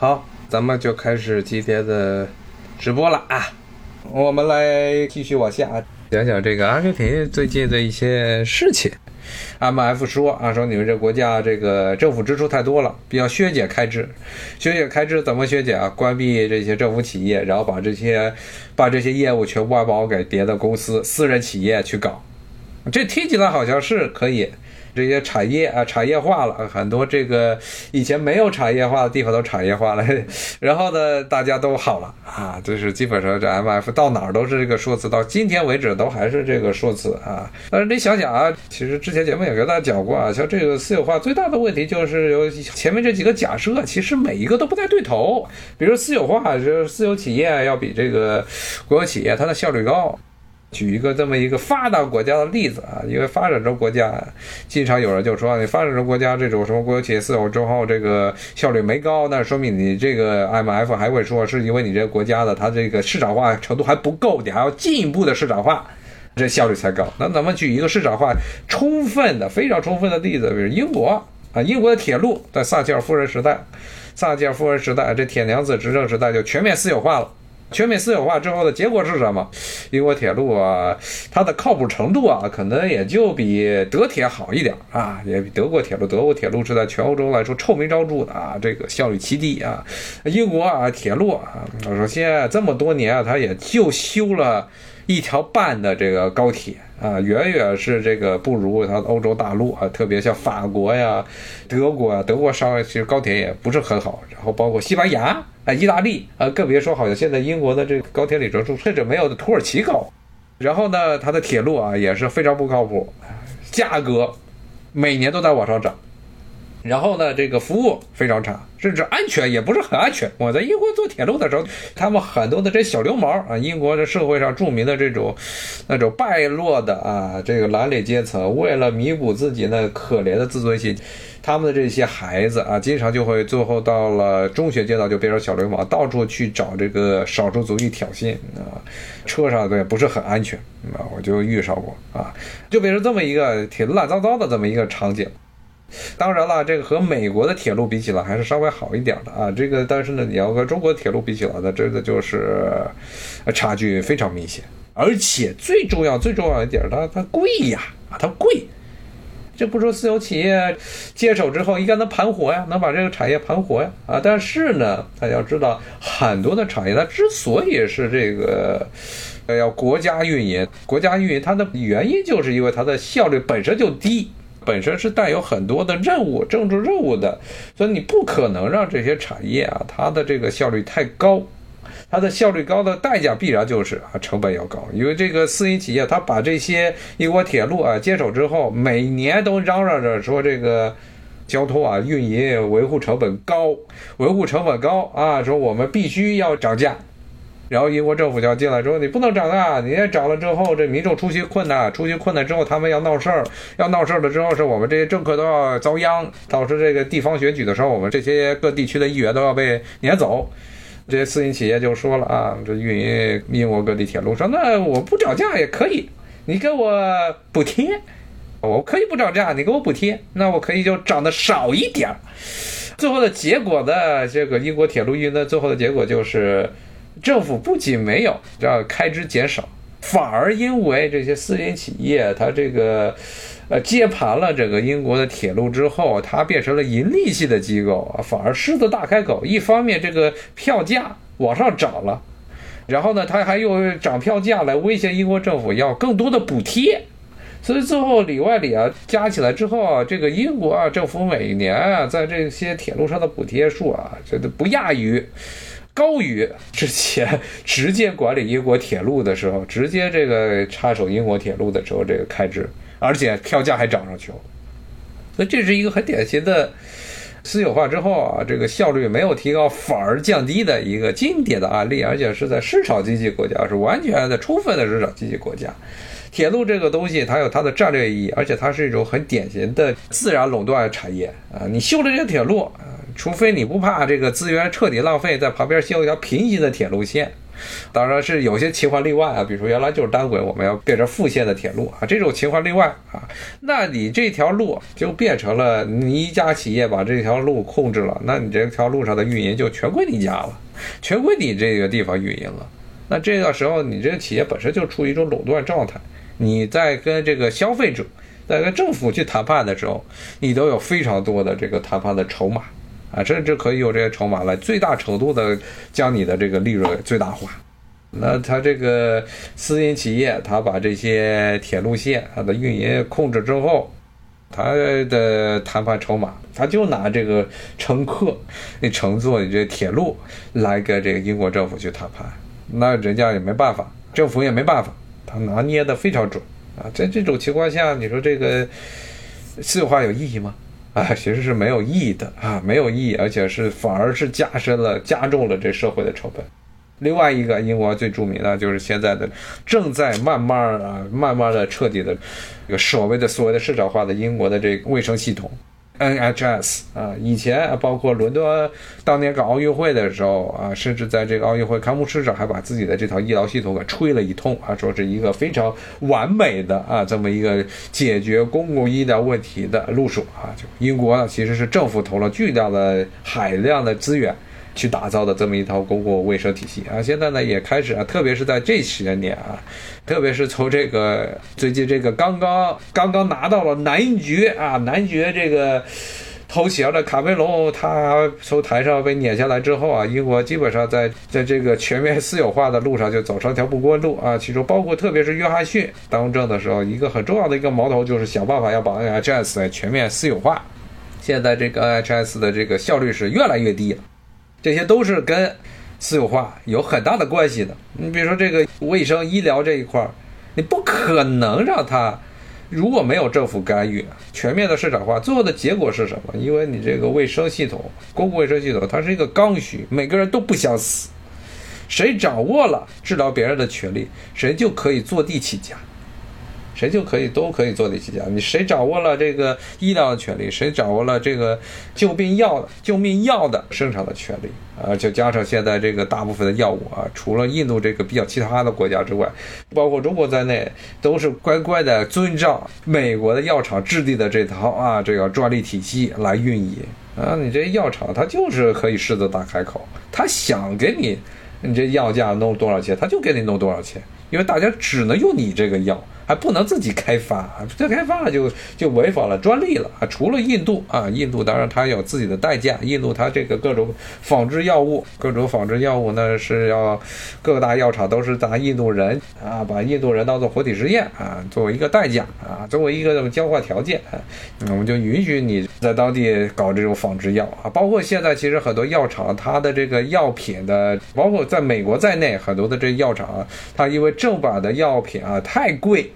好，咱们就开始今天的直播了啊！我们来继续往下讲讲这个阿根廷最近的一些事情。M F 说啊，说你们这国家这个政府支出太多了，必要削减开支。削减开支怎么削减啊？关闭这些政府企业，然后把这些把这些业务全外包给别的公司、私人企业去搞。这听起来好像是可以。这些产业啊，产业化了很多，这个以前没有产业化的地方都产业化了，然后呢，大家都好了啊，就是基本上这 M F 到哪儿都是这个说辞，到今天为止都还是这个说辞啊。但是你想想啊，其实之前节目也跟大家讲过啊，像这个私有化最大的问题就是有前面这几个假设，其实每一个都不太对头。比如私有化，就是私有企业要比这个国有企业它的效率高。举一个这么一个发达国家的例子啊，因为发展中国家经常有人就说，你发展中国家这种什么国有企业私有之后，这个效率没高，那说明你这个 M F 还会说是因为你这个国家的它这个市场化程度还不够，你还要进一步的市场化，这效率才高。那咱们举一个市场化充分的、非常充分的例子，比如英国啊，英国的铁路在撒切尔夫人时代，撒切尔夫人时代这铁娘子执政时代就全面私有化了。全面私有化之后的结果是什么？英国铁路啊，它的靠谱程度啊，可能也就比德铁好一点啊，也比德国铁路。德国铁路是在全欧洲来说臭名昭著的啊，这个效率极低啊。英国啊，铁路啊，首先这么多年啊，它也就修了一条半的这个高铁啊，远远是这个不如它欧洲大陆啊，特别像法国呀、德国啊，德国稍微其实高铁也不是很好，然后包括西班牙。啊，意大利啊，更别说好像现在英国的这个高铁里程数甚至没有土耳其高。然后呢，它的铁路啊也是非常不靠谱，价格每年都在往上涨。然后呢，这个服务非常差，甚至安全也不是很安全。我在英国坐铁路的时候，他们很多的这小流氓啊，英国的社会上著名的这种那种败落的啊，这个蓝领阶层，为了弥补自己那可怜的自尊心，他们的这些孩子啊，经常就会最后到了中学阶段就变成小流氓，到处去找这个少数族裔挑衅啊，车上对不是很安全啊，我就遇上过啊，就变成这么一个挺乱糟糟的这么一个场景。当然了，这个和美国的铁路比起来还是稍微好一点的啊。这个但是呢，你要和中国铁路比起来呢真的就是差距非常明显。而且最重要、最重要一点，它它贵呀啊，它贵。这不说私有企业接手之后应该能盘活呀，能把这个产业盘活呀啊。但是呢，大家要知道，很多的产业它之所以是这个要国家运营，国家运营它的原因就是因为它的效率本身就低。本身是带有很多的任务、政治任务的，所以你不可能让这些产业啊，它的这个效率太高，它的效率高的代价必然就是啊，成本要高。因为这个私营企业，它把这些英国铁路啊接手之后，每年都嚷嚷着说这个交通啊、运营维护成本高，维护成本高啊，说我们必须要涨价。然后英国政府就要进来说，你不能涨啊！你也涨了之后，这民众出行困难，出行困难之后，他们要闹事儿，要闹事儿了之后，是我们这些政客都要遭殃，导致这个地方选举的时候，我们这些各地区的议员都要被撵走。这些私营企业就说了啊，这运营英国各地铁路，说那我不涨价也可以，你给我补贴，我可以不涨价，你给我补贴，那我可以就涨得少一点儿。最后的结果呢，这个英国铁路运营的最后的结果就是。政府不仅没有让开支减少，反而因为这些私营企业，它这个呃接盘了这个英国的铁路之后，它变成了盈利系的机构啊，反而狮子大开口。一方面这个票价往上涨了，然后呢，它还用涨票价来威胁英国政府要更多的补贴，所以最后里外里啊加起来之后啊，这个英国啊政府每年啊在这些铁路上的补贴数啊，这都不亚于。高于之前直接管理英国铁路的时候，直接这个插手英国铁路的时候这个开支，而且票价还涨上去了，所以这是一个很典型的私有化之后啊，这个效率没有提高反而降低的一个经典的案例，而且是在市场经济国家，是完全的充分的市场经济国家。铁路这个东西它有它的战略意义，而且它是一种很典型的自然垄断产业啊，你修了这些铁路啊。除非你不怕这个资源彻底浪费，在旁边修一条平行的铁路线，当然是有些情况例外啊，比如说原来就是单轨，我们要变成复线的铁路啊，这种情况例外啊。那你这条路就变成了你一家企业把这条路控制了，那你这条路上的运营就全归你家了，全归你这个地方运营了。那这个时候你这个企业本身就处于一种垄断状态，你在跟这个消费者。在跟政府去谈判的时候，你都有非常多的这个谈判的筹码，啊，甚至可以用这些筹码来最大程度的将你的这个利润最大化。那他这个私营企业，他把这些铁路线它的运营控制之后，他的谈判筹码，他就拿这个乘客你乘坐你这铁路来跟这个英国政府去谈判，那人家也没办法，政府也没办法，他拿捏的非常准。啊，在这种情况下，你说这个私有化有意义吗？啊，其实是没有意义的啊，没有意义，而且是反而是加深了、加重了这社会的成本。另外一个，英国最著名的就是现在的正在慢慢啊、慢慢的彻底的这个所谓的所谓的市场化的英国的这个卫生系统。NHS 啊，以前包括伦敦当年搞奥运会的时候啊，甚至在这个奥运会开幕式上还把自己的这套医疗系统给吹了一通啊，说是一个非常完美的啊这么一个解决公共医疗问题的路数啊。就英国，其实是政府投了巨大的海量的资源。去打造的这么一套公共卫生体系啊，现在呢也开始啊，特别是在这些年啊，特别是从这个最近这个刚刚刚刚拿到了男爵啊男爵这个头衔的卡梅隆，他从台上被撵下来之后啊，英国基本上在在这个全面私有化的路上就走上条不归路啊，其中包括特别是约翰逊当政的时候，一个很重要的一个矛头就是想办法要把 NHS 全面私有化，现在这个 NHS 的这个效率是越来越低。这些都是跟私有化有很大的关系的。你比如说这个卫生医疗这一块儿，你不可能让它如果没有政府干预、全面的市场化，最后的结果是什么？因为你这个卫生系统、公共卫生系统，它是一个刚需，每个人都不想死。谁掌握了治疗别人的权利，谁就可以坐地起价。谁就可以都可以坐地起价。你谁掌握了这个医疗的权利，谁掌握了这个救病药救命药的生产的权利啊？就加上现在这个大部分的药物啊，除了印度这个比较其他的国家之外，包括中国在内，都是乖乖的遵照美国的药厂制定的这套啊这个专利体系来运营啊。你这药厂它就是可以狮子大开口，他想给你你这药价弄多少钱，他就给你弄多少钱，因为大家只能用你这个药。还不能自己开发，这开发了就就违反了专利了啊！除了印度啊，印度当然它有自己的代价，印度它这个各种仿制药物，各种仿制药物呢是要各大药厂都是拿印度人啊，把印度人当做活体实验啊，作为一个代价啊，作为一个交换条件，我们就允许你在当地搞这种仿制药啊。包括现在其实很多药厂它的这个药品的，包括在美国在内很多的这药厂，它因为正版的药品啊太贵。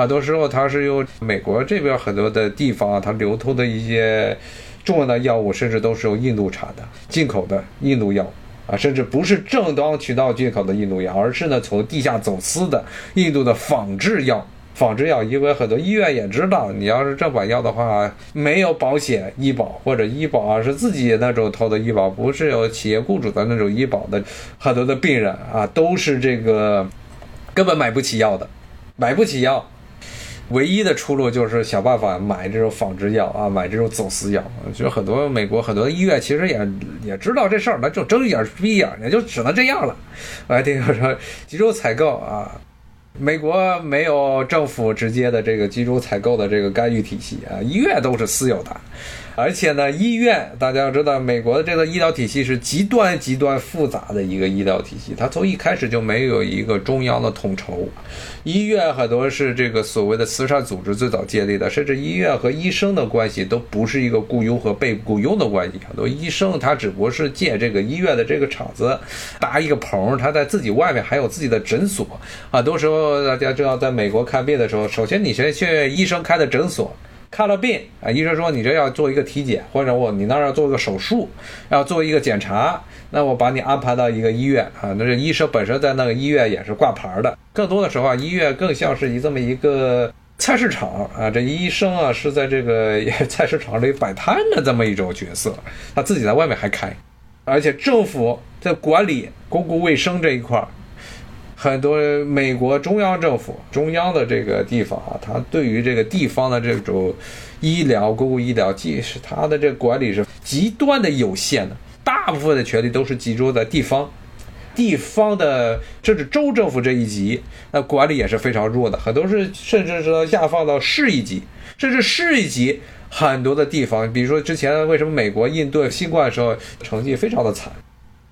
很多时候，它是由美国这边很多的地方，它流通的一些重要的药物，甚至都是由印度产的、进口的印度药啊，甚至不是正当渠道进口的印度药，而是呢从地下走私的印度的仿制药。仿制药，因为很多医院也知道，你要是正版药的话，没有保险医保或者医保啊，是自己那种投的医保，不是有企业雇主的那种医保的，很多的病人啊，都是这个根本买不起药的。买不起药，唯一的出路就是想办法买这种仿制药啊，买这种走私药。就很多美国很多医院其实也也知道这事儿，那就睁一眼闭一眼，也就只能这样了。我还听说集中采购啊，美国没有政府直接的这个集中采购的这个干预体系啊，医院都是私有的。而且呢，医院大家要知道，美国的这个医疗体系是极端极端复杂的一个医疗体系，它从一开始就没有一个中央的统筹。医院很多是这个所谓的慈善组织最早建立的，甚至医院和医生的关系都不是一个雇佣和被雇佣的关系。很多医生他只不过是借这个医院的这个厂子搭一个棚，他在自己外面还有自己的诊所。很多时候大家知道，在美国看病的时候，首先你先去医生开的诊所。看了病啊，医生说你这要做一个体检，或者我你那儿要做个手术，要做一个检查，那我把你安排到一个医院啊。那这医生本身在那个医院也是挂牌的。更多的时候啊，医院更像是一这么一个菜市场啊，这医生啊是在这个 菜市场里摆摊的这么一种角色，他自己在外面还开，而且政府在管理公共卫生这一块儿很多美国中央政府、中央的这个地方啊，它对于这个地方的这种医疗、公共医疗，即使它的这个管理是极端的有限的，大部分的权利都是集中在地方。地方的甚至州政府这一级，那管理也是非常弱的，很多是甚至是下放到市一级，甚至市一级很多的地方，比如说之前为什么美国应对新冠的时候成绩非常的惨。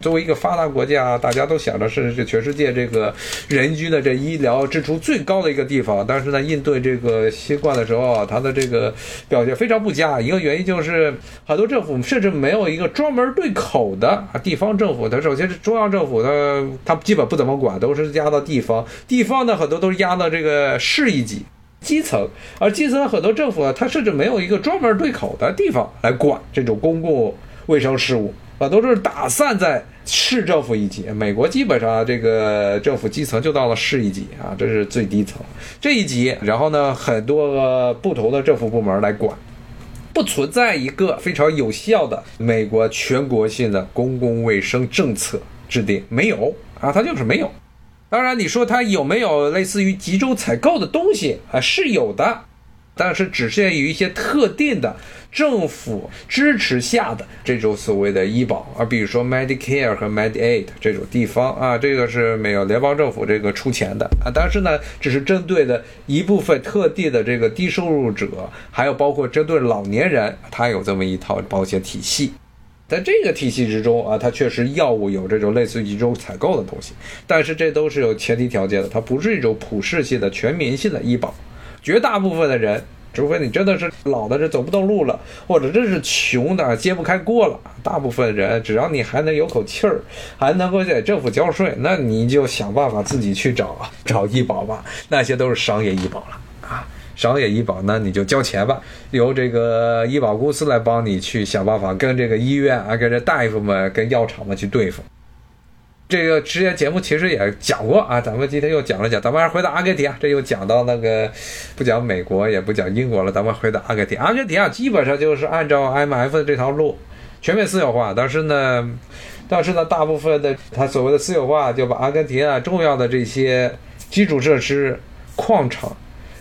作为一个发达国家，大家都想着是这全世界这个人均的这医疗支出最高的一个地方，但是呢，应对这个新冠的时候，它的这个表现非常不佳。一个原因就是很多政府甚至没有一个专门对口的啊，地方政府它首先是中央政府，它它基本不怎么管，都是压到地方。地方呢，很多都是压到这个市一级基层，而基层很多政府啊，它甚至没有一个专门对口的地方来管这种公共卫生事务。啊，都是打散在市政府一级。美国基本上这个政府基层就到了市一级啊，这是最低层这一级。然后呢，很多个不同的政府部门来管，不存在一个非常有效的美国全国性的公共卫生政策制定，没有啊，它就是没有。当然，你说它有没有类似于集中采购的东西啊？是有的。但是只限于一些特定的政府支持下的这种所谓的医保啊，比如说 Medicare 和 Medicaid 这种地方啊，这个是没有联邦政府这个出钱的啊。但是呢，只是针对的一部分特定的这个低收入者，还有包括针对老年人，它有这么一套保险体系。在这个体系之中啊，它确实药物有这种类似于集中采购的东西，但是这都是有前提条件的，它不是一种普世性的、全民性的医保。绝大部分的人，除非你真的是老的，这走不动路了，或者真是穷的揭不开锅了，大部分人只要你还能有口气儿，还能够给政府交税，那你就想办法自己去找找医保吧。那些都是商业医保了啊，商业医保那你就交钱吧，由这个医保公司来帮你去想办法跟这个医院啊、跟这大夫们、跟药厂们去对付。这个之前节目其实也讲过啊，咱们今天又讲了讲，咱们还是回到阿根廷啊，这又讲到那个不讲美国也不讲英国了，咱们回到阿根廷。阿根廷啊，基本上就是按照 M F 的这条路全面私有化，但是呢，但是呢，大部分的它所谓的私有化就把阿根廷啊重要的这些基础设施、矿场，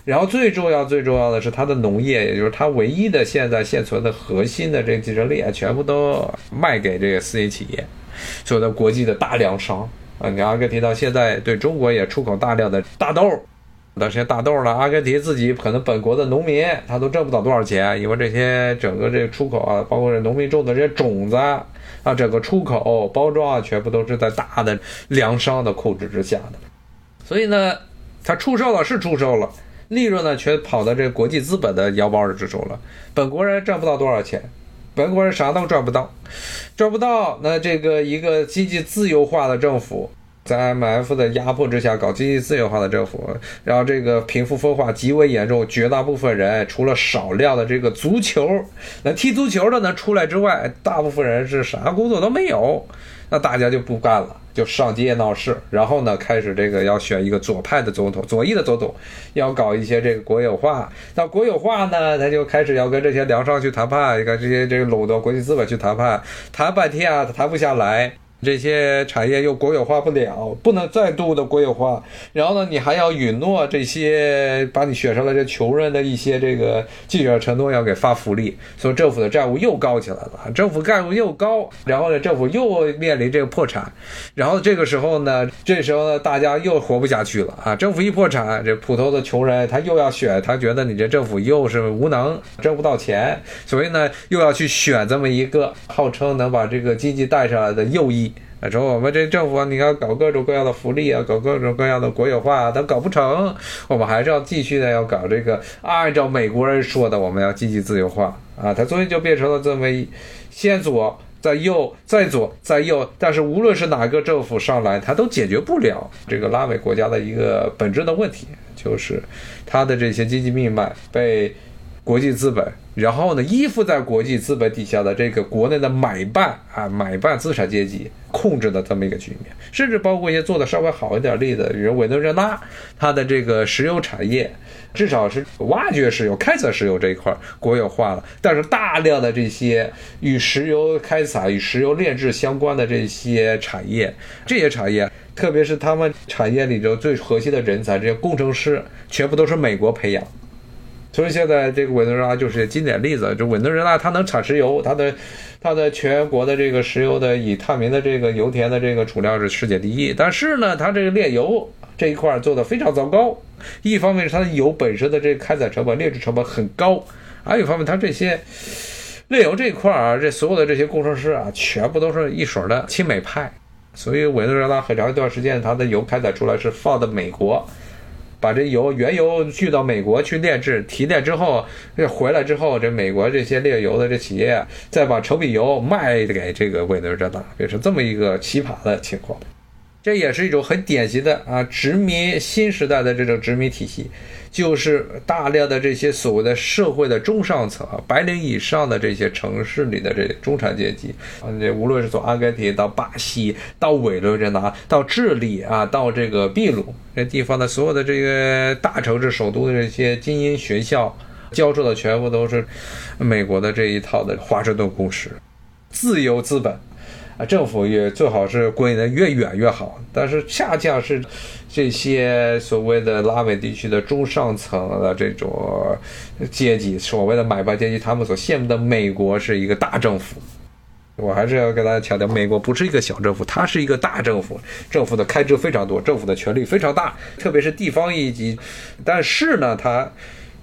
然后最重要最重要的是它的农业，也就是它唯一的现在现存的核心的这个竞争力啊，全部都卖给这个私营企业。所有的国际的大粮商啊，你看阿根廷到现在对中国也出口大量的大豆，那些大豆呢，阿根廷自己可能本国的农民他都挣不到多少钱，因为这些整个这个出口啊，包括这农民种的这些种子啊，整个出口包装啊，全部都是在大的粮商的控制之下的，所以呢，他出售了是出售了，利润呢全跑到这国际资本的腰包之中了，本国人挣不到多少钱。本国人啥都赚不到，赚不到。那这个一个经济自由化的政府，在 IMF 的压迫之下搞经济自由化的政府，然后这个贫富分化极为严重，绝大部分人除了少量的这个足球那踢足球的能出来之外，大部分人是啥工作都没有，那大家就不干了。就上街闹事，然后呢，开始这个要选一个左派的总统，左翼的总统，要搞一些这个国有化。那国有化呢，他就开始要跟这些粮商去谈判，跟这些这个垄断国际资本去谈判，谈半天啊，谈不下来。这些产业又国有化不了，不能再度的国有化。然后呢，你还要允诺这些把你选上来这穷人的一些这个竞选承诺，要给发福利，所以政府的债务又高起来了。政府债务又高，然后呢，政府又面临这个破产。然后这个时候呢，这时候呢，大家又活不下去了啊！政府一破产，这普通的穷人他又要选，他觉得你这政府又是无能，挣不到钱，所以呢，又要去选这么一个号称能把这个经济带上来的右翼。啊，说我们这政府，你要搞各种各样的福利啊，搞各种各样的国有化，啊它搞不成，我们还是要继续的要搞这个，按照美国人说的，我们要经济自由化啊，它所以就变成了这么一先左再右再左再右，但是无论是哪个政府上来，它都解决不了这个拉美国家的一个本质的问题，就是它的这些经济命脉被。国际资本，然后呢，依附在国际资本底下的这个国内的买办啊，买办资产阶级控制的这么一个局面，甚至包括一些做的稍微好一点例子，比如委内瑞拉，它的这个石油产业，至少是挖掘石油、开采石油这一块国有化了，但是大量的这些与石油开采、与石油炼制相关的这些产业，这些产业，特别是他们产业里头最核心的人才，这些工程师，全部都是美国培养。所以现在这个委内瑞拉就是经典例子，就委内瑞拉它能产石油，它的它的全国的这个石油的以探明的这个油田的这个储量是世界第一，但是呢，它这个炼油这一块做的非常糟糕。一方面是它的油本身的这个开采成本、炼制成本很高，还有一方面它这些炼油这一块啊，这所有的这些工程师啊，全部都是一水的亲美派，所以委内瑞拉很长一段时间它的油开采出来是放的美国。把这油原油运到美国去炼制，提炼之后，这回来之后，这美国这些炼油的这企业再把成品油卖给这个委内瑞拉，变成这么一个奇葩的情况。这也是一种很典型的啊殖民新时代的这种殖民体系。就是大量的这些所谓的社会的中上层啊，白领以上的这些城市里的这中产阶级啊，这无论是从阿根廷到巴西，到委内瑞拉，到智利啊，到这个秘鲁这地方的所有的这个大城市首都的这些精英学校，教授的全部都是美国的这一套的华盛顿公式，自由资本。啊，政府也最好是归的越远越好，但是恰恰是这些所谓的拉美地区的中上层的这种阶级，所谓的买办阶级，他们所羡慕的美国是一个大政府。我还是要跟大家强调，美国不是一个小政府，它是一个大政府，政府的开支非常多，政府的权力非常大，特别是地方一级。但是呢，它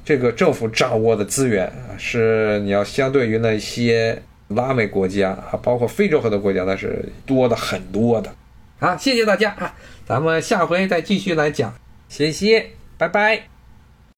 这个政府掌握的资源是你要相对于那些。拉美国家啊，包括非洲很多国家，那是多的很多的。好，谢谢大家啊，咱们下回再继续来讲，谢谢，拜拜。